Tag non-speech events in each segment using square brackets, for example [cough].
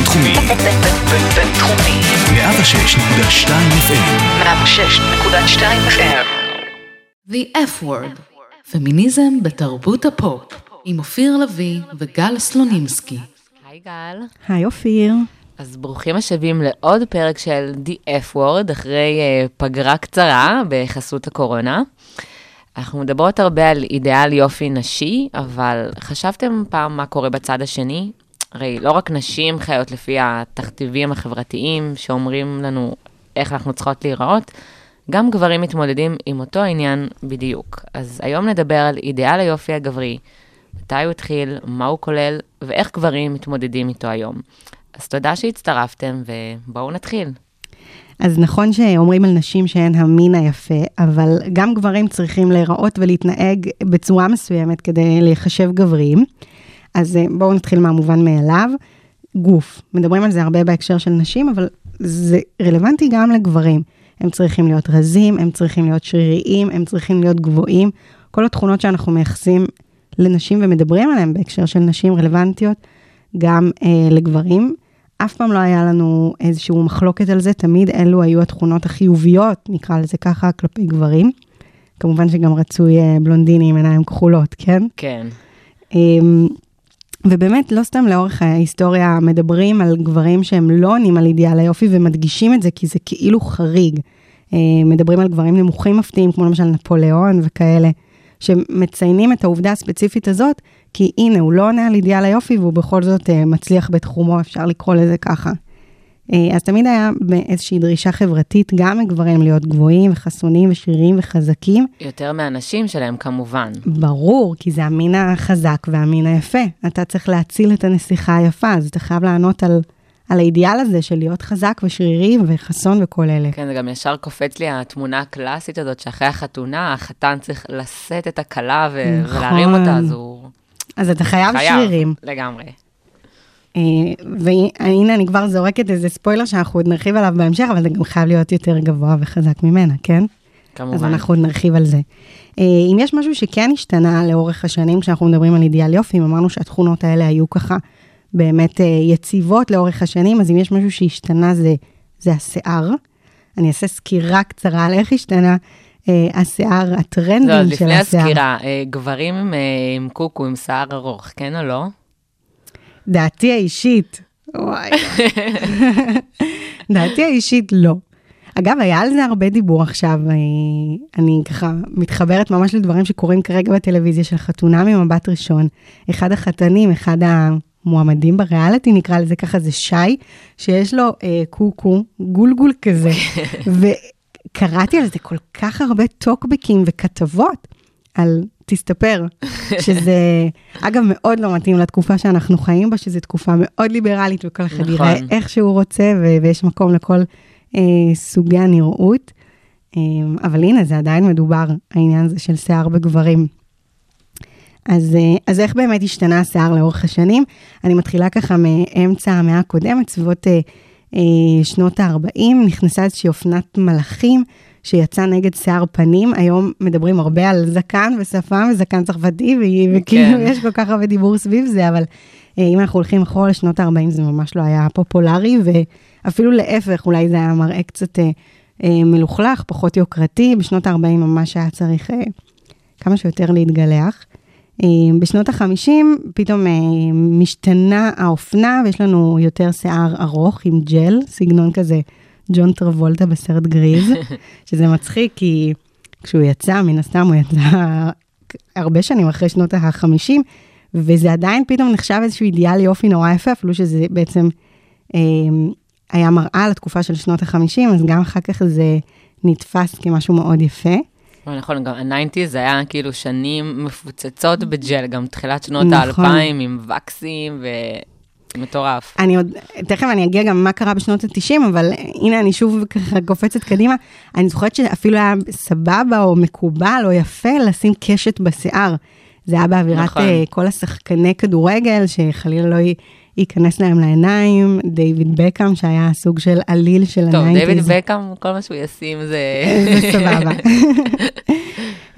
בינתחומי. בינתחומי. 106.2 FM. 106.2 FM. The F word, פמיניזם בתרבות הפופ, עם אופיר לביא וגל סלונימסקי. היי גל. היי אופיר. אז ברוכים השבים לעוד פרק של The F-Word, אחרי uh, פגרה קצרה בחסות הקורונה. אנחנו מדברות הרבה על אידיאל יופי נשי, אבל חשבתם פעם מה קורה בצד השני? הרי לא רק נשים חיות לפי התכתיבים החברתיים שאומרים לנו איך אנחנו צריכות להיראות, גם גברים מתמודדים עם אותו העניין בדיוק. אז היום נדבר על אידיאל היופי הגברי, מתי הוא התחיל, מה הוא כולל, ואיך גברים מתמודדים איתו היום. אז תודה שהצטרפתם, ובואו נתחיל. אז נכון שאומרים על נשים שהן המין היפה, אבל גם גברים צריכים להיראות ולהתנהג בצורה מסוימת כדי להיחשב גבריים. אז אה, בואו נתחיל מהמובן מאליו. גוף, מדברים על זה הרבה בהקשר של נשים, אבל זה רלוונטי גם לגברים. הם צריכים להיות רזים, הם צריכים להיות שריריים, הם צריכים להיות גבוהים. כל התכונות שאנחנו מייחסים לנשים ומדברים עליהן בהקשר של נשים רלוונטיות גם אה, לגברים. אף פעם לא היה לנו איזושהי מחלוקת על זה, תמיד אלו היו התכונות החיוביות, נקרא לזה ככה, כלפי גברים. כמובן שגם רצוי אה, בלונדיני עם עיניים כחולות, כן? כן. אמ, ובאמת, לא סתם לאורך ההיסטוריה מדברים על גברים שהם לא עונים על אידיאל היופי ומדגישים את זה, כי זה כאילו חריג. אה, מדברים על גברים נמוכים מפתיעים, כמו למשל נפוליאון וכאלה, שמציינים את העובדה הספציפית הזאת, כי הנה, הוא לא עונה על אידיאל היופי והוא בכל זאת אה, מצליח בתחומו, אפשר לקרוא לזה ככה. אה, אז תמיד היה איזושהי דרישה חברתית, גם לגברים להיות גבוהים וחסונים ושרירים וחזקים. יותר מהנשים שלהם כמובן. ברור, כי זה המין החזק והמין היפה. אתה צריך להציל את הנסיכה היפה, אז אתה חייב לענות על, על האידיאל הזה של להיות חזק ושרירי וחסון וכל אלה. כן, זה גם ישר קופץ לי התמונה הקלאסית הזאת, שאחרי החתונה, החתן צריך לשאת את הכלה ו- נכון. ולהרים אותה, אז הוא... אז אתה חייב, חייב, שרירים. לגמרי. אה, והנה, אני כבר זורקת איזה ספוילר שאנחנו עוד נרחיב עליו בהמשך, אבל זה גם חייב להיות יותר גבוה וחזק ממנה, כן? כמובן. אז אנחנו עוד נרחיב על זה. אה, אם יש משהו שכן השתנה לאורך השנים, כשאנחנו מדברים על אידיאל יופי, אם אמרנו שהתכונות האלה היו ככה באמת אה, יציבות לאורך השנים, אז אם יש משהו שהשתנה זה, זה השיער. אני אעשה סקירה קצרה על איך השתנה השיער, לא, הטרנדים אז של לפני השיער. הסקירה, אה, גברים עם, אה, עם קוקו, עם שיער ארוך, כן או לא? דעתי האישית, וואי. דעתי האישית לא. אגב, היה על זה הרבה דיבור עכשיו, אני, אני ככה מתחברת ממש לדברים שקורים כרגע בטלוויזיה של חתונה ממבט ראשון. אחד החתנים, אחד המועמדים בריאליטי, נקרא לזה ככה, זה שי, שיש לו אה, קוקו, גולגול כזה, [laughs] וקראתי על זה כל כך הרבה טוקבקים וכתבות על תסתפר, [laughs] שזה, אגב, מאוד לא מתאים לתקופה שאנחנו חיים בה, שזו תקופה מאוד ליברלית, וכל אחד נכון. יראה איך שהוא רוצה, ו- ויש מקום לכל אה, סוגי הנראות. אה, אבל הנה, זה עדיין מדובר, העניין הזה של שיער בגברים. אז, אה, אז איך באמת השתנה השיער לאורך השנים? אני מתחילה ככה מאמצע המאה הקודמת, סביבות אה, אה, שנות ה-40, נכנסה איזושהי אופנת מלאכים שיצא נגד שיער פנים. היום מדברים הרבה על זקן ושפם וזקן צרפתי, ו- וכאילו כן. יש כל כך הרבה דיבור סביב זה, אבל אה, אם אנחנו הולכים אחורה לשנות ה-40, זה ממש לא היה פופולרי, ואפילו להפך, אולי זה היה מראה קצת אה, אה, מלוכלך, פחות יוקרתי. בשנות ה-40 ממש היה צריך אה, כמה שיותר להתגלח. אה, בשנות ה-50 פתאום אה, משתנה האופנה ויש לנו יותר שיער ארוך עם ג'ל, סגנון כזה ג'ון טרבולטה בסרט גריז, [laughs] שזה מצחיק כי כשהוא יצא, מן הסתם הוא יצא הרבה שנים אחרי שנות ה-50, וזה עדיין פתאום נחשב איזשהו אידיאל יופי נורא יפה, אפילו שזה בעצם אה, היה מראה לתקופה של שנות ה-50, אז גם אחר כך זה נתפס כמשהו מאוד יפה. אבל נכון, גם ה nineties היה כאילו שנים מפוצצות בג'ל, גם תחילת שנות נכון. האלפיים עם וקסים ומטורף. אני עוד, תכף אני אגיע גם מה קרה בשנות ה-90, אבל הנה אני שוב ככה קופצת קדימה. אני זוכרת שאפילו היה סבבה או מקובל או יפה לשים קשת בשיער. זה היה באווירת נכון. נכון. כל השחקני כדורגל, שחלילה לא ייכנס להם לעיניים. דיוויד בקאם, שהיה סוג של אליל של טוב, ה nineties. דיוויד בקאם, כל מה שהוא ישים זה... [laughs] זה סבבה.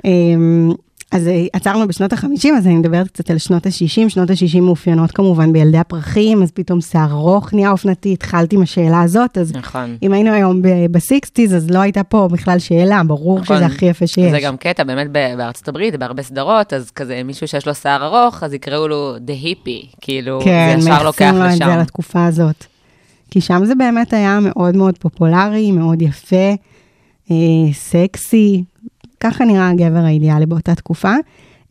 [laughs] אז אה, עצרנו בשנות ה-50, אז אני מדברת קצת על שנות ה-60. שנות ה-60 מאופיינות כמובן בילדי הפרחים, אז פתאום שיער ארוך נהיה אופנתי, התחלתי עם השאלה הזאת, אז נכון. אם היינו היום ב-60's, אז לא הייתה פה בכלל שאלה, ברור נכון. שזה הכי יפה שיש. זה גם קטע, באמת בארצות הברית, בהרבה סדרות, אז כזה מישהו שיש לו שיער ארוך, אז יקראו לו The Hippie, כאילו, כן, זה ישר לוקח מייחסים לו את לשם. זה לתקופה הזאת. כי שם זה באמת היה מאוד מאוד פופולרי, מאוד יפה, אה, סקסי, ככה נראה הגבר האידיאלי באותה תקופה.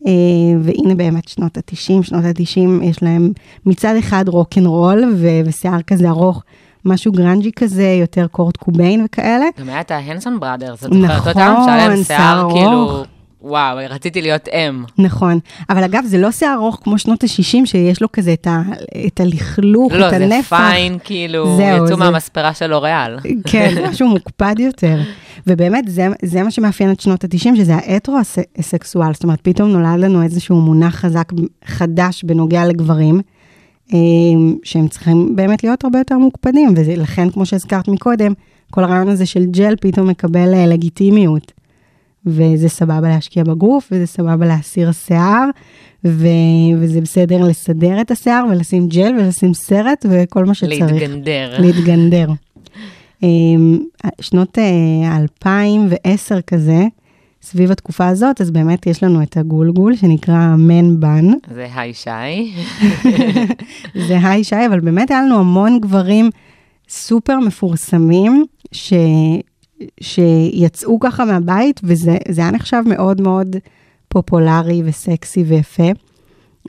אה, והנה באמת שנות ה-90, שנות ה-90 יש להם מצד אחד רוקנרול ו- ושיער כזה ארוך, משהו גרנג'י כזה, יותר קורט קוביין וכאלה. גם היה את ההנסון בראדרס, את זוכרת נכון, אותם? שהיה להם שיער. כאילו, וואו, רציתי להיות אם. נכון, אבל אגב, זה לא שיער ארוך כמו שנות ה-60, שיש לו כזה את, ה- את הלכלוך, לא, את זה הנפח. פיין, כאילו, זהו, יצאו זה- מהמספרה של לוריאל. כן, זה [laughs] משהו מוקפד יותר. ובאמת, זה, זה מה שמאפיין את שנות ה-90, שזה ההטרו-סקסואל. זאת אומרת, פתאום נולד לנו איזשהו מונח חזק, חדש בנוגע לגברים, אה, שהם צריכים באמת להיות הרבה יותר מוקפדים, ולכן, כמו שהזכרת מקודם, כל הרעיון הזה של ג'ל פתאום מקבל אה, לגיטימיות. וזה סבבה להשקיע בגוף, וזה סבבה להסיר שיער, ו... וזה בסדר לסדר את השיער, ולשים ג'ל, ולשים סרט, וכל מה שצריך. להתגנדר. להתגנדר. אמ, שנות אה, 2010 כזה, סביב התקופה הזאת, אז באמת יש לנו את הגולגול שנקרא מן בן. זה היי שי. [laughs] זה היי שי, אבל באמת היה לנו המון גברים סופר מפורסמים, ש... שיצאו ככה מהבית, וזה זה היה נחשב מאוד מאוד פופולרי וסקסי ויפה.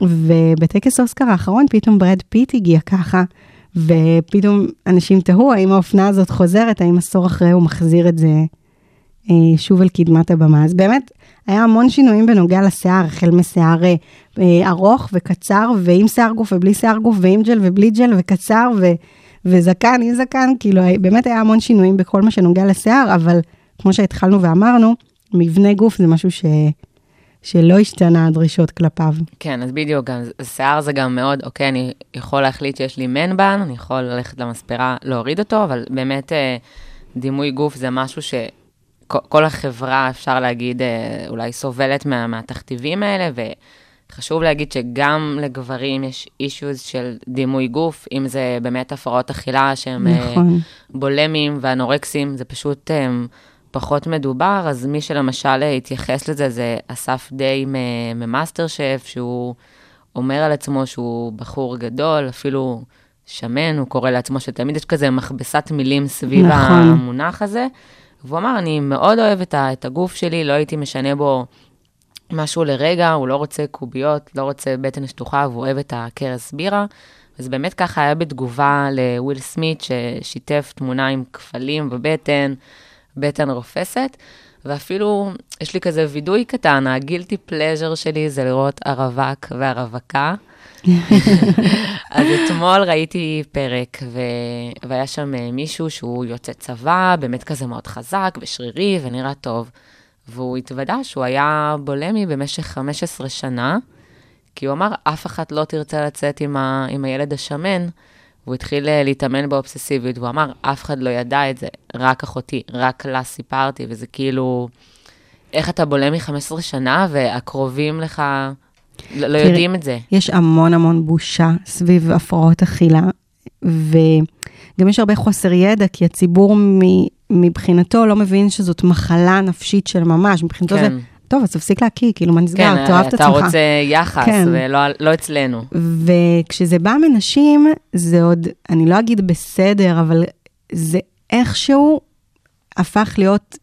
ובטקס אוסקר האחרון פתאום ברד פיט הגיע ככה, ופתאום אנשים תהו האם האופנה הזאת חוזרת, האם עשור אחרי הוא מחזיר את זה אה, שוב אל קדמת הבמה. אז באמת, היה המון שינויים בנוגע לשיער, החל משיער אה, אה, ארוך וקצר, ועם שיער גוף ובלי שיער גוף, ועם ג'ל ובלי ג'ל, וקצר ו, וזקן עם זקן, כאילו באמת היה המון שינויים בכל מה שנוגע לשיער, אבל כמו שהתחלנו ואמרנו, מבנה גוף זה משהו ש, שלא השתנה הדרישות כלפיו. כן, אז בדיוק, שיער זה גם מאוד, אוקיי, אני יכול להחליט שיש לי מן בן, אני יכול ללכת למספרה, להוריד אותו, אבל באמת אה, דימוי גוף זה משהו שכל החברה, אפשר להגיד, אה, אולי סובלת מה, מהתכתיבים האלה, וחשוב להגיד שגם לגברים יש אישוז של דימוי גוף, אם זה באמת הפרעות אכילה שהם אה, נכון. בולימים ואנורקסים, זה פשוט אה, פחות מדובר, אז מי שלמשל אה, התייחס לזה זה אסף דיי מ- ממאסטר שף, שהוא אומר על עצמו שהוא בחור גדול, אפילו שמן, הוא קורא לעצמו שתמיד יש כזה מכבסת מילים סביב נכון. המונח הזה. והוא אמר, אני מאוד אוהב את הגוף שלי, לא הייתי משנה בו משהו לרגע, הוא לא רוצה קוביות, לא רוצה בטן שטוחה, והוא אוהב את הכרס בירה. אז באמת ככה היה בתגובה לוויל סמית, ששיתף תמונה עם כפלים בבטן, בטן רופסת, ואפילו יש לי כזה וידוי קטן, הגילטי פלז'ר שלי זה לראות הרווק והרווקה. אז אתמול ראיתי פרק, ו... והיה שם אה, מישהו שהוא יוצא צבא, באמת כזה מאוד חזק ושרירי ונראה טוב. והוא התוודה שהוא היה בולמי במשך 15 שנה, כי הוא אמר, אף אחת לא תרצה לצאת עם, ה... עם הילד השמן. והוא התחיל אה, להתאמן באובססיביות, והוא אמר, אף אחד לא ידע את זה, רק אחותי, רק לה סיפרתי, וזה כאילו, איך אתה בולמי 15 שנה והקרובים לך לא, לא יודעים את זה. יש המון המון בושה סביב הפרעות אכילה, וגם יש הרבה חוסר ידע, כי הציבור מ- מבחינתו לא מבין שזאת מחלה נפשית של ממש, מבחינתו כן. זה, טוב, אז תפסיק להקיא, כאילו, מה נסגר, כן, תאהב את אתה עצמך. רוצה יחס, כן. ולא לא אצלנו. וכשזה בא מנשים, זה עוד, אני לא אגיד בסדר, אבל זה איכשהו הפך להיות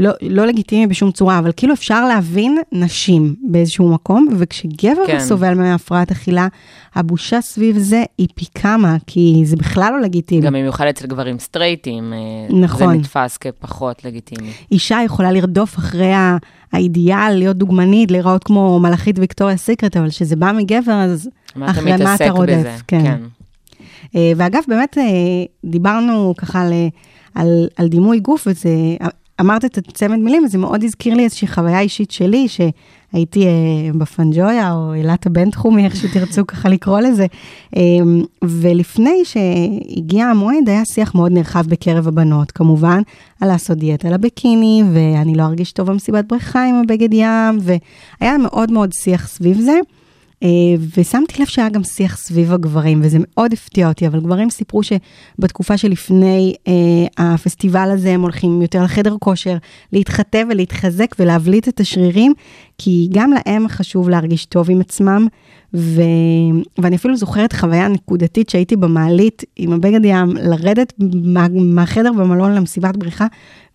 לא, לא לגיטימי בשום צורה, אבל כאילו אפשר להבין נשים באיזשהו מקום, וכשגבר כן. סובל מהפרעת אכילה, הבושה סביב זה היא פי כמה, כי זה בכלל לא לגיטימי. גם במיוחד אצל גברים סטרייטים, אה, נכון. זה נתפס כפחות לגיטימי. אישה יכולה לרדוף אחרי האידיאל, להיות דוגמנית, להיראות כמו מלאכית ויקטוריה סיקרט, אבל כשזה בא מגבר, אז אחרי מה אתה רודף? בזה? כן. כן. אה, ואגב, באמת אה, דיברנו ככה על, על, על דימוי גוף, וזה, אמרת את הצמד מילים, וזה מאוד הזכיר לי איזושהי חוויה אישית שלי, שהייתי אה, בפנג'ויה, או אילת הבינתחומי, איך שתרצו ככה לקרוא לזה. אה, ולפני שהגיע המועד, היה שיח מאוד נרחב בקרב הבנות, כמובן, על לעשות דיאטה לביקיני, ואני לא ארגיש טוב במסיבת בריכה עם הבגד ים, והיה מאוד מאוד שיח סביב זה. אה, ושמתי לב שהיה גם שיח סביב הגברים, וזה מאוד הפתיע אותי, אבל גברים סיפרו שבתקופה שלפני אה, הפסטיבל הזה הם הולכים יותר לחדר כושר, להתחטא ולהתחזק ולהבליט את השרירים, כי גם להם חשוב להרגיש טוב עם עצמם. ו... ואני אפילו זוכרת חוויה נקודתית שהייתי במעלית עם הבגד ים, לרדת מה... מהחדר במלון למסיבת בריכה,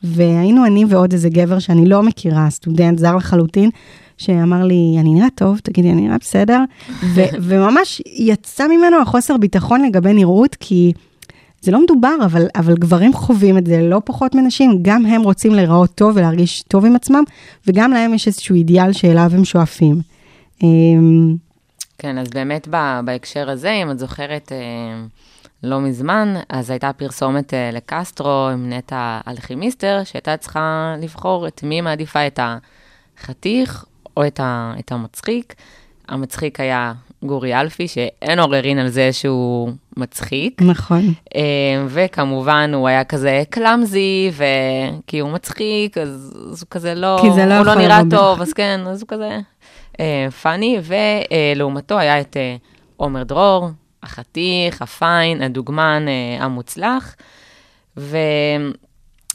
והיינו אני ועוד איזה גבר שאני לא מכירה, סטודנט זר לחלוטין, שאמר לי, אני נראה טוב, תגידי, אני נראה בסדר, ו- [laughs] וממש יצא ממנו החוסר ביטחון לגבי נראות, כי זה לא מדובר, אבל, אבל גברים חווים את זה לא פחות מנשים, גם הם רוצים להיראות טוב ולהרגיש טוב עם עצמם, וגם להם יש איזשהו אידיאל שאליו הם שואפים. אמ, כן, אז באמת בהקשר הזה, אם את זוכרת, אה, לא מזמן, אז הייתה פרסומת אה, לקסטרו עם נטע אלכימיסטר, שהייתה צריכה לבחור את מי מעדיפה את החתיך או את, ה, את המצחיק. המצחיק היה גורי אלפי, שאין עוררין על זה שהוא מצחיק. נכון. אה, וכמובן, הוא היה כזה קלאמזי, וכי הוא מצחיק, אז, אז הוא כזה לא... כי זה לא הוא לא נראה לבוא טוב. אז כן, אז הוא כזה אה, פאני. ולעומתו היה את אה, עומר דרור, החתיך, הפיין, הדוגמן המוצלח. ו...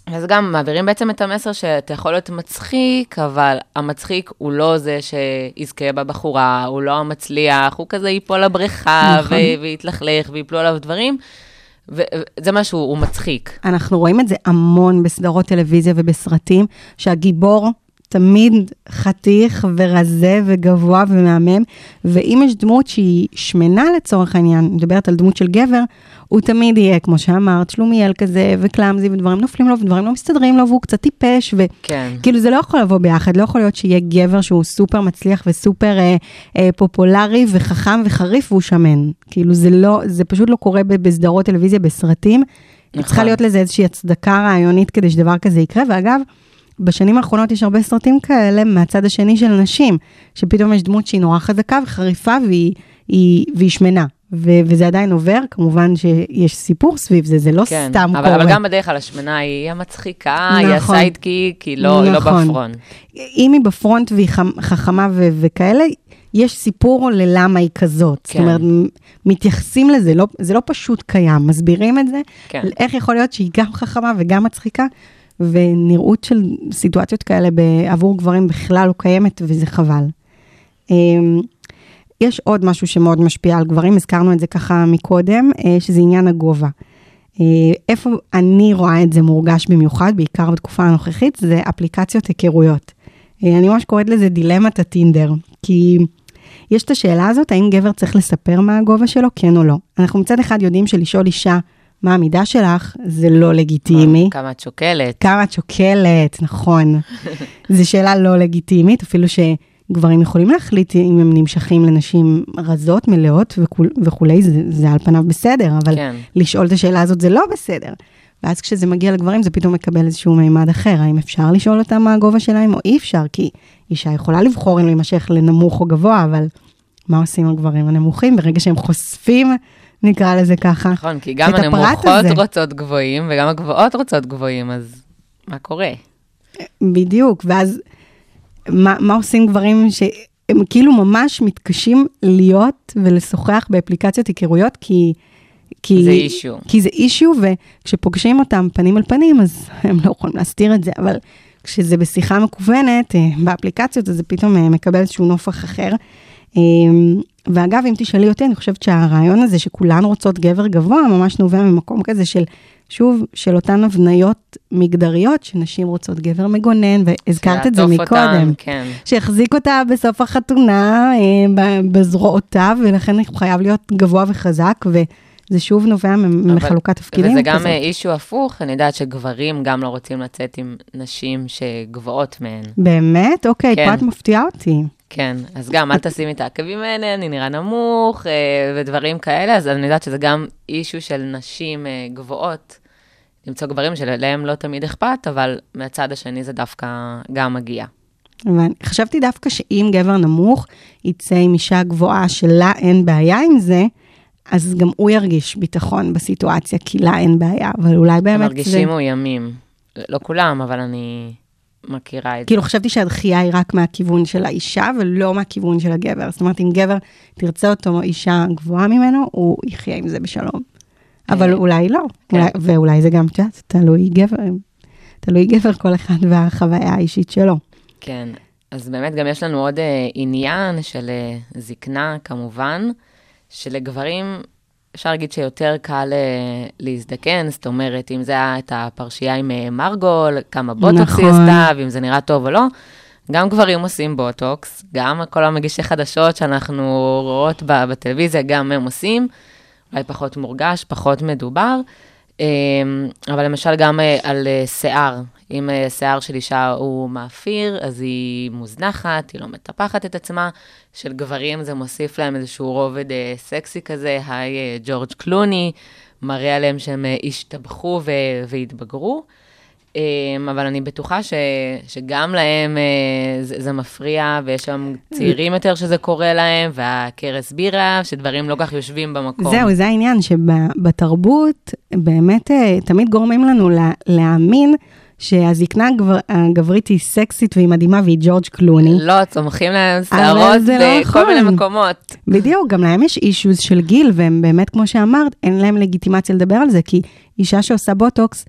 אז גם מעבירים בעצם את המסר שאתה יכול להיות מצחיק, אבל המצחיק הוא לא זה שיזכה בבחורה, הוא לא המצליח, הוא כזה ייפול לבריכה, נכון. ויתלכלך ויפלו עליו דברים, וזה משהו, הוא מצחיק. אנחנו רואים את זה המון בסדרות טלוויזיה ובסרטים, שהגיבור תמיד חתיך ורזה וגבוה ומהמם, ואם יש דמות שהיא שמנה לצורך העניין, מדברת על דמות של גבר, הוא תמיד יהיה, כמו שאמרת, שלומיאל כזה, וקלאמזי, ודברים נופלים לו, ודברים לא מסתדרים לו, והוא קצת טיפש, ו... כן. כאילו זה לא יכול לבוא ביחד, לא יכול להיות שיהיה גבר שהוא סופר מצליח וסופר אה, אה, פופולרי וחכם וחריף והוא שמן. כאילו זה לא, זה פשוט לא קורה בסדרות טלוויזיה, בסרטים. נכון. צריכה להיות לזה איזושהי הצדקה רעיונית כדי שדבר כזה יקרה, ואגב, בשנים האחרונות יש הרבה סרטים כאלה מהצד השני של נשים, שפתאום יש דמות שהיא נורא חזקה וחריפה והיא, היא, והיא שמנה. ו- וזה עדיין עובר, כמובן שיש סיפור סביב זה, זה לא כן, סתם אבל, קורה. אבל גם בדרך כלל השמנה היא המצחיקה, היא נכון. ה sidekick, היא לא, היא לא נכון. ב front. אם היא ב front והיא חכ- חכמה ו- וכאלה, יש סיפור ללמה היא כזאת. כן. זאת אומרת, מתייחסים לזה, לא, זה לא פשוט קיים, מסבירים את זה, כן. איך יכול להיות שהיא גם חכמה וגם מצחיקה, ונראות של סיטואציות כאלה עבור גברים בכלל לא קיימת, וזה חבל. אמ, יש עוד משהו שמאוד משפיע על גברים, הזכרנו את זה ככה מקודם, אה, שזה עניין הגובה. אה, איפה אני רואה את זה מורגש במיוחד, בעיקר בתקופה הנוכחית, זה אפליקציות היכרויות. אה, אני ממש קוראת לזה דילמת הטינדר, כי יש את השאלה הזאת, האם גבר צריך לספר מה הגובה שלו, כן או לא. אנחנו מצד אחד יודעים שלשאול אישה מה המידה שלך, זה לא לגיטימי. כמה את שוקלת. כמה את שוקלת, נכון. [laughs] זו שאלה לא לגיטימית, אפילו שגברים יכולים להחליט אם הם נמשכים לנשים רזות, מלאות וכול, וכולי, זה, זה על פניו בסדר, אבל כן. לשאול את השאלה הזאת זה לא בסדר. ואז כשזה מגיע לגברים זה פתאום מקבל איזשהו מימד אחר, האם אפשר לשאול אותם מה הגובה שלהם או אי אפשר, כי אישה יכולה לבחור אם להימשך לנמוך או גבוה, אבל מה עושים הגברים הנמוכים ברגע שהם חושפים, נקרא לזה ככה, נכון, כי גם הנמוכות. רוצות גבוהים, וגם הגבוהות רוצות גבוהים, אז מה קורה? בדיוק, ואז מה, מה עושים גברים שהם כאילו ממש מתקשים להיות ולשוחח באפליקציות היכרויות, כי... כי זה אישיו. כי זה אישיו, וכשפוגשים אותם פנים אל פנים, אז הם לא יכולים להסתיר את זה, אבל כשזה בשיחה מקוונת, אה, באפליקציות, אז זה פתאום אה, מקבל איזשהו נופח אחר. אה, ואגב, אם תשאלי אותי, אני חושבת שהרעיון הזה שכולן רוצות גבר גבוה, ממש נובע ממקום כזה של, שוב, של אותן הבניות מגדריות, שנשים רוצות גבר מגונן, והזכרת את זה מקודם. אותם, כן. שהחזיק אותה בסוף החתונה אה, בזרועותיו, ולכן הוא חייב להיות גבוה וחזק, וזה שוב נובע מחלוקת תפקידים. וזה גם כזאת. אה, אישו הפוך, אני יודעת שגברים גם לא רוצים לצאת עם נשים שגבוהות מהן. באמת? אוקיי, כן. פה את מפתיעה אותי. כן, אז גם אל תשימי את העקבים האלה, אני נראה נמוך, אה, ודברים כאלה, אז אני יודעת שזה גם אישו של נשים אה, גבוהות, למצוא גברים שלהם לא תמיד אכפת, אבל מהצד השני זה דווקא גם מגיע. וחשבתי דווקא שאם גבר נמוך יצא עם אישה גבוהה שלה אין בעיה עם זה, אז גם הוא ירגיש ביטחון בסיטואציה, כי לה אין בעיה, אבל אולי הם באמת זה... מרגישים מאוימים. לא כולם, אבל אני מכירה את זה. כאילו חשבתי שהדחייה היא רק מהכיוון של האישה ולא מהכיוון של הגבר. זאת אומרת, אם גבר תרצה אותו אישה גבוהה ממנו, הוא יחיה עם זה בשלום. אבל אולי לא, כן. אולי, ואולי זה גם, את יודעת, תלוי גבר, תלוי גבר כל אחד והחוויה האישית שלו. כן, אז באמת גם יש לנו עוד אה, עניין של אה, זקנה, כמובן, שלגברים אפשר להגיד שיותר קל אה, להזדקן, זאת אומרת, אם זה היה את הפרשייה עם אה, מרגול, כמה בוטוקס היא נכון. עשתה, ואם זה נראה טוב או לא, גם גברים עושים בוטוקס, גם כל המגישי חדשות שאנחנו רואות בטלוויזיה, גם הם עושים, אולי פחות מורגש, פחות מדובר. אה, אבל למשל גם על שיער, אם אה, שיער של אישה הוא מאפיר, אז היא מוזנחת, היא לא מטפחת את עצמה. של גברים זה מוסיף להם איזשהו רובד אה, סקסי כזה, היי אה, ג'ורג' קלוני, מראה עליהם שהם השתבחו ו- והתבגרו. אה, אבל אני בטוחה ש- שגם להם זה, זה מפריע, ויש שם צעירים יותר שזה קורה להם, והכרס בירה, שדברים לא כך יושבים במקום. זהו, זה העניין, שבתרבות באמת תמיד גורמים לנו לה, להאמין שהזקנה הגבר, הגברית היא סקסית והיא מדהימה והיא ג'ורג' קלוני. לא, צומחים להם שערות זה לא בכל מיני נכון. מקומות. בדיוק, גם להם יש אישוז של גיל, והם באמת, כמו שאמרת, אין להם לגיטימציה לדבר על זה, כי אישה שעושה בוטוקס,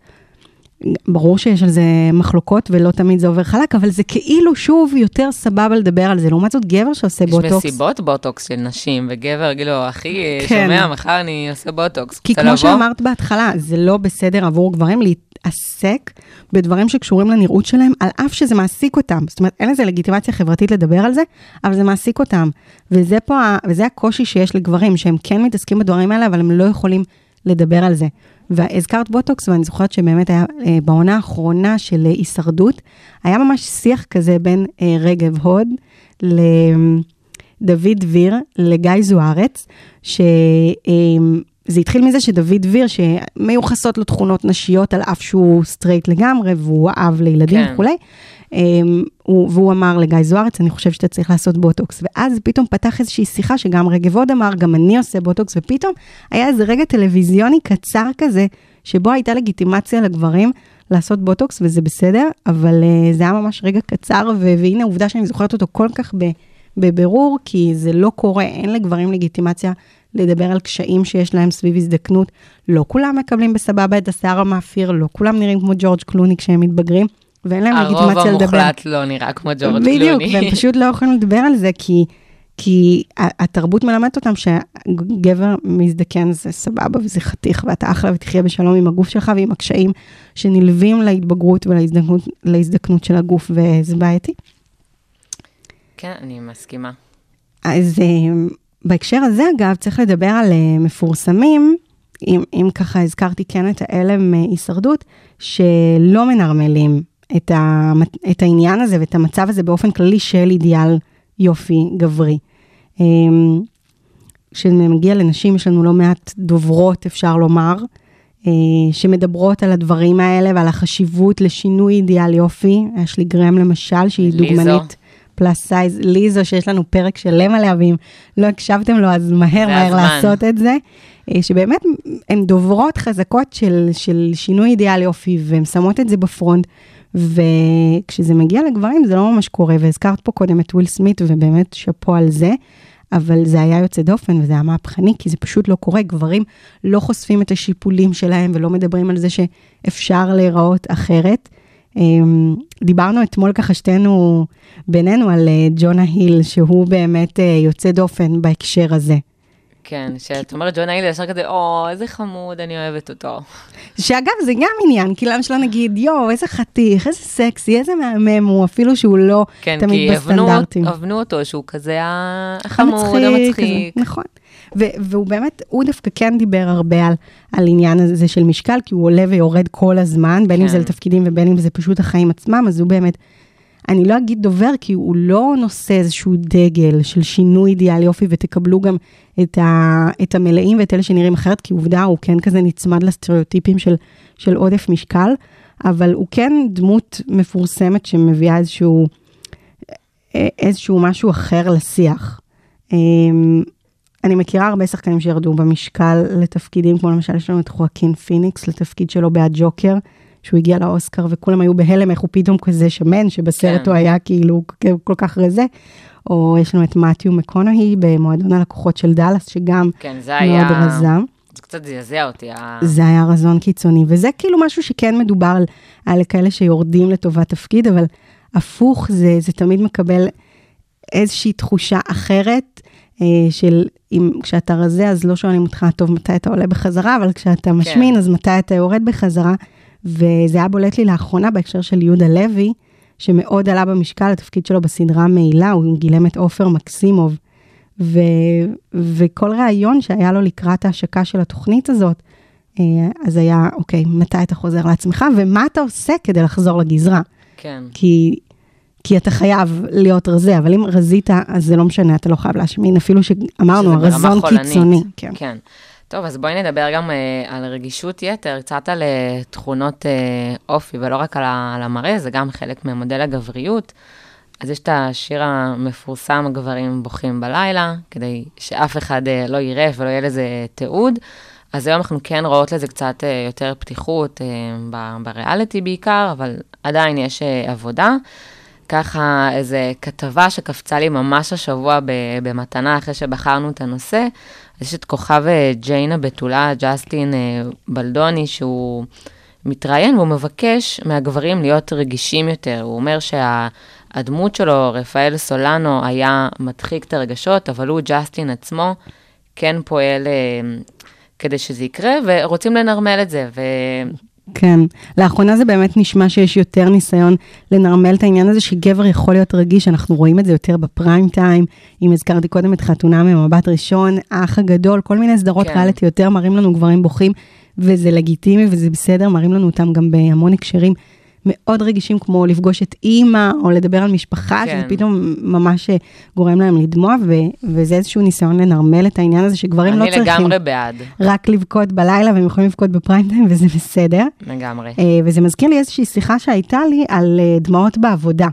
ברור שיש על זה מחלוקות ולא תמיד זה עובר חלק, אבל זה כאילו שוב יותר סבבה לדבר על זה. לעומת זאת, גבר שעושה יש בוטוקס, מסיבות בוטוקס של נשים, וגבר, כאילו, אחי, כן. שומע, מחר אני עושה בוטוקס. כי כמו לבוא? שאמרת בהתחלה, זה לא בסדר עבור גברים להתעסק בדברים שקשורים לנראות שלהם, על אף שזה מעסיק אותם. זאת אומרת, אין לזה לגיטימציה חברתית לדבר על זה, אבל זה מעסיק אותם. וזה פה, וזה הקושי שיש לגברים, שהם כן מתעסקים בדברים האלה, אבל הם לא יכולים לדבר על זה. והזכרת בוטוקס, ואני זוכרת שבאמת היה אה, בעונה האחרונה של אה, הישרדות, היה ממש שיח כזה בין אה, רגב הוד לדוד דביר, לגיא זוארץ, ש... אה, זה התחיל מזה שדוד דביר, שמיוחסות לו תכונות נשיות על אף שהוא סטרייט לגמרי, והוא אב לילדים כן. וכולי, אמ, הוא- והוא אמר לגיא זוארץ, אני חושב שאתה צריך לעשות בוטוקס. ואז פתאום פתח איזושהי שיחה שגם רגב עוד אמר, גם אני עושה בוטוקס, ופתאום היה איזה רגע טלוויזיוני קצר כזה, שבו הייתה לגיטימציה לגברים לעשות בוטוקס, וזה בסדר, אבל uh, זה היה ממש רגע קצר, והנה העובדה שאני זוכרת אותו כל כך בבירור, כי זה לא קורה, אין לגברים לגיטימציה לדבר על קשיים שיש להם סביב הזדקנות. לא כולם מקבלים בסבבה את השיער המאפיר, לא כולם נראים כמו ג'ורג' קלוני כשהם מתבגרים, ואין להם הרוב לגיטימציה לדבר. המוחלט לא נראה כמו ג'ורג' קלוני. בדיוק, והם [laughs] פשוט לא יכולים לדבר על זה, כי, כי התרבות מלמדת אותם שגבר מזדקן זה סבבה וזה חתיך, ואתה אחלה ותחיה בשלום עם הגוף שלך ועם הקשיים שנלווים להתבגרות ולהזדקנות להזדקנות של הגוף, וזה בעייתי. כן, אני מסכימה. אז אה, בהקשר הזה, אגב, צריך לדבר על אה, מפורסמים, אם, אם ככה הזכרתי כן את ההלם אה, הישרדות, שלא מנרמלים את, ה, את העניין הזה ואת המצב הזה באופן כללי של אידיאל יופי גברי. אה, כשזה מגיע לנשים, יש לנו לא מעט דוברות, אפשר לומר, אה, שמדברות על הדברים האלה ועל החשיבות לשינוי אידיאל יופי. אשלי גרהם למשל, שהיא ליזו. דוגמנית plus size, ליזו, שיש לנו פרק שלם עליה, ואם לא הקשבתם לו, אז מהר מהר. לעשות את זה. אה, שבאמת הן דוברות חזקות של, של שינוי אידיאל יופי, והן שמות את זה ב front. וכשזה מגיע לגברים זה לא ממש קורה, והזכרת פה קודם את וויל סמית, ובאמת שאפו על זה, אבל זה היה יוצא דופן וזה היה מהפכני, כי זה פשוט לא קורה. גברים לא חושפים את השיפולים שלהם ולא מדברים על זה שאפשר להיראות אחרת. אמ, דיברנו אתמול ככה שתינו בינינו על אה, ג'ונה היל, שהוא באמת אה, יוצא דופן בהקשר הזה. כן, שאת אומרת ג'ון היילי, ישר כזה, או, איזה חמוד, אני אוהבת אותו. שאגב, זה גם עניין, כי למה שלא נגיד, יואו, איזה חתיך, איזה סקסי, איזה מהמם הוא, אפילו שהוא לא כן, תמיד כי הבנו, בסטנדרטים. הבנו אותו שהוא כזה החמוד, המצחיק, המצחיק. כזה, נכון. ו- והוא באמת, הוא דווקא כן דיבר הרבה על, על עניין הזה של משקל, כי הוא עולה ויורד כל הזמן, בין אם כן. זה לתפקידים ובין אם זה פשוט החיים עצמם, אז הוא באמת אני לא אגיד דובר, כי הוא לא נושא איזשהו דגל של שינוי אידיאל יופי, ותקבלו גם את, ה, את המלאים ואת אלה שנראים אחרת, כי עובדה, הוא כן כזה נצמד לסטריאוטיפים של, של עודף משקל, אבל הוא כן דמות מפורסמת שמביאה איזשהו, איזשהו משהו אחר לשיח. אני מכירה הרבה שחקנים שירדו במשקל לתפקידים, כמו למשל יש לנו את חואקין פיניקס, לתפקיד שלו בהג'וקר, שהוא הגיע לאוסקר וכולם היו בהלם איך הוא פתאום כזה שמן, שבסרט כן. הוא היה כאילו כל- כך רזה. או יש לנו את מתיו מקונהי במועדון הלקוחות של דאלאס, שגם כן, זה היה... מאוד רזה. זה קצת זעזע אותי. ה- זה היה רזון קיצוני, וזה כאילו משהו שכן מדובר על, על כאלה שיורדים לטובת תפקיד, אבל הפוך, זה, זה תמיד מקבל איזושהי תחושה אחרת, של אם כשאתה רזה, אז לא שואלים אותך, טוב, מתי אתה עולה בחזרה, אבל כשאתה משמין, אז מתי אתה יורד בחזרה. וזה היה בולט לי לאחרונה בהקשר של יהודה לוי, שמאוד עלה במשקל, התפקיד שלו בסדרה מעילה, הוא גילם את עופר מקסימוב. ו, וכל ראיון שהיה לו לקראת ההשקה של התוכנית הזאת, אה, אז היה, אוקיי, מתי אתה חוזר לעצמך, ומה אתה עושה כדי לחזור לגזרה? כן. כי, כי אתה חייב להיות רזה, אבל אם רזית, אז זה לא משנה, אתה לא חייב להשמין, אפילו שאמרנו, הרזון. קיצוני. כן. כן. טוב, אז בואי נדבר גם uh, על רגישות יתר, קצת על uh, תכונות uh, אופי, ולא רק על, על המראה, זה גם חלק ממודל הגבריות. אז יש את השיר המפורסם, הגברים בוכים בלילה, כדי שאף אחד uh, לא יראה ולא יהיה לזה תיעוד. אז היום אנחנו כן רואות לזה קצת uh, יותר פתיחות, ב- בריאליטי בעיקר, אבל עדיין יש uh, עבודה. ככה איזה כתבה שקפצה לי ממש השבוע במתנה אחרי שבחרנו את הנושא. יש את כוכב אה, ג'יינה בתולה, ג'סטין אה, בלדוני, שהוא מתראיין והוא מבקש מהגברים להיות רגישים יותר. הוא אומר שהדמות שלו, רפאל סולנו, היה מדחיק את הרגשות, אבל הוא, ג'סטין עצמו, כן פועל אה, כדי שזה יקרה, ורוצים לנרמל את זה. ו... כן, לאחרונה זה באמת נשמע שיש יותר ניסיון לנרמל את העניין הזה שגבר יכול להיות רגיש, אנחנו רואים את זה יותר בפריים טיים, אם הזכרתי קודם את חתונה ממבט ראשון, האח הגדול, כל מיני סדרות כן. ריאליטי יותר מראים לנו גברים בוכים, וזה לגיטימי וזה בסדר, מראים לנו אותם גם בהמון הקשרים מאוד רגישים, כמו לפגוש את אימא, או לדבר על משפחה, כן. שזה פתאום ממש אה, גורם להם לדמוע, ו- וזה איזשהו ניסיון לנרמל את העניין הזה שגברים לא אני צריכים לגמרי בעד, רק לבכות בלילה, והם יכולים לבכות בפריים טיים, וזה בסדר. לגמרי. אה, וזה מזכיר לי איזושהי שיחה שהייתה לי על אה, דמעות בעבודה.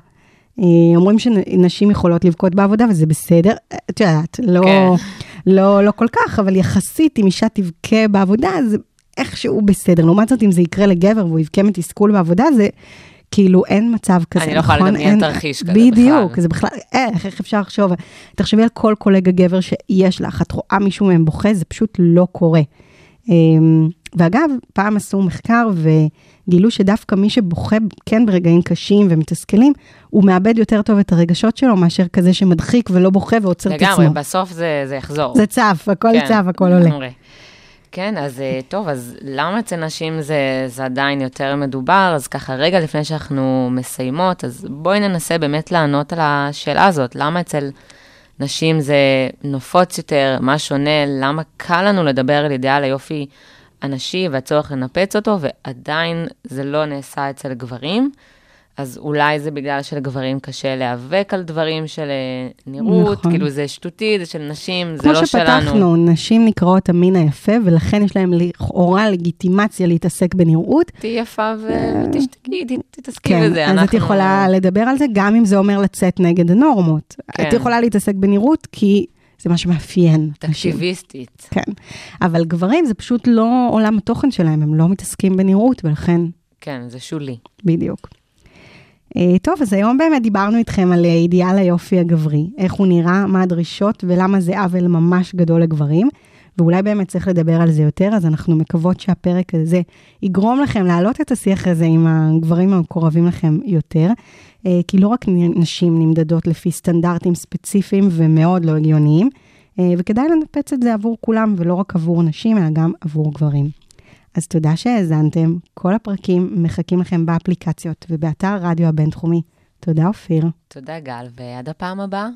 אומרים שנשים יכולות לבכות בעבודה וזה בסדר, את יודעת, לא, כן. לא, לא כל כך, אבל יחסית אם אישה תבכה בעבודה, זה איכשהו בסדר. לעומת זאת, אם זה יקרה לגבר והוא יבכה מתסכול בעבודה, זה כאילו אין מצב כזה, אני לא יכולה נכון? לדמיין תרחיש כזה בדיוק, בכלל. זה בכלל, איך, איך אפשר לחשוב? תחשבי על כל קולגה גבר שיש לך, את רואה מישהו מהם בוכה, זה פשוט לא קורה. אמ, ואגב, פעם עשו מחקר וגילו שדווקא מי שבוכה כן ברגעים קשים ומתסכלים, הוא מאבד יותר טוב את הרגשות שלו מאשר כזה שמדחיק ולא בוכה ועוצר את עצמו. לגמרי, בסוף זה, זה יחזור. זה צף, הכל כן, צף, הכל עולה. כן, אז אה, טוב, אז למה אצל נשים זה, זה עדיין יותר מדובר? אז ככה, רגע לפני שאנחנו מסיימות, אז בואי ננסה באמת לענות על השאלה הזאת. למה אצל נשים זה נופץ יותר? מה שונה? למה קל לנו לדבר על אידיאל היופי הנשי והצורך לנפץ אותו, ועדיין זה לא נעשה אצל גברים? אז אולי זה בגלל שלגברים קשה להיאבק על דברים של אה, נראות, נכון. כאילו זה שטותי, זה של נשים, זה כמו לא שלנו. שפתחנו, נשים נקראות המין היפה, ולכן יש להם לכאורה לגיטימציה להתעסק בנראות. תהיי יפה ותשתקי, ת- תתעסקי כן, בזה. אז את אנחנו- יכולה לדבר על זה, גם אם זה אומר לצאת נגד הנורמות. כן. את יכולה להתעסק בנראות, כי זה מה שמאפיין. נשים. תקשיביסטית. כן, אבל גברים זה פשוט לא עולם התוכן שלהם, הם לא מתעסקים בנראות, ולכן, כן, זה שולי. בדיוק. אה, טוב, אז היום באמת דיברנו איתכם על אה, אידיאל היופי הגברי, איך הוא נראה, מה הדרישות ולמה זה עוול ממש גדול לגברים, ואולי באמת צריך לדבר על זה יותר, אז אנחנו מקוות שהפרק הזה יגרום לכם להעלות את השיח הזה עם הגברים המקורבים לכם יותר, אה, כי לא רק נשים נמדדות לפי סטנדרטים ספציפיים ומאוד לא הגיוניים, וכדאי לנפץ את זה עבור כולם, ולא רק עבור נשים, אלא גם עבור גברים. אז תודה שהאזנתם, כל הפרקים מחכים לכם באפליקציות ובאתר רדיו הבינתחומי. תודה, אופיר. תודה, גל, ועד הפעם הבאה.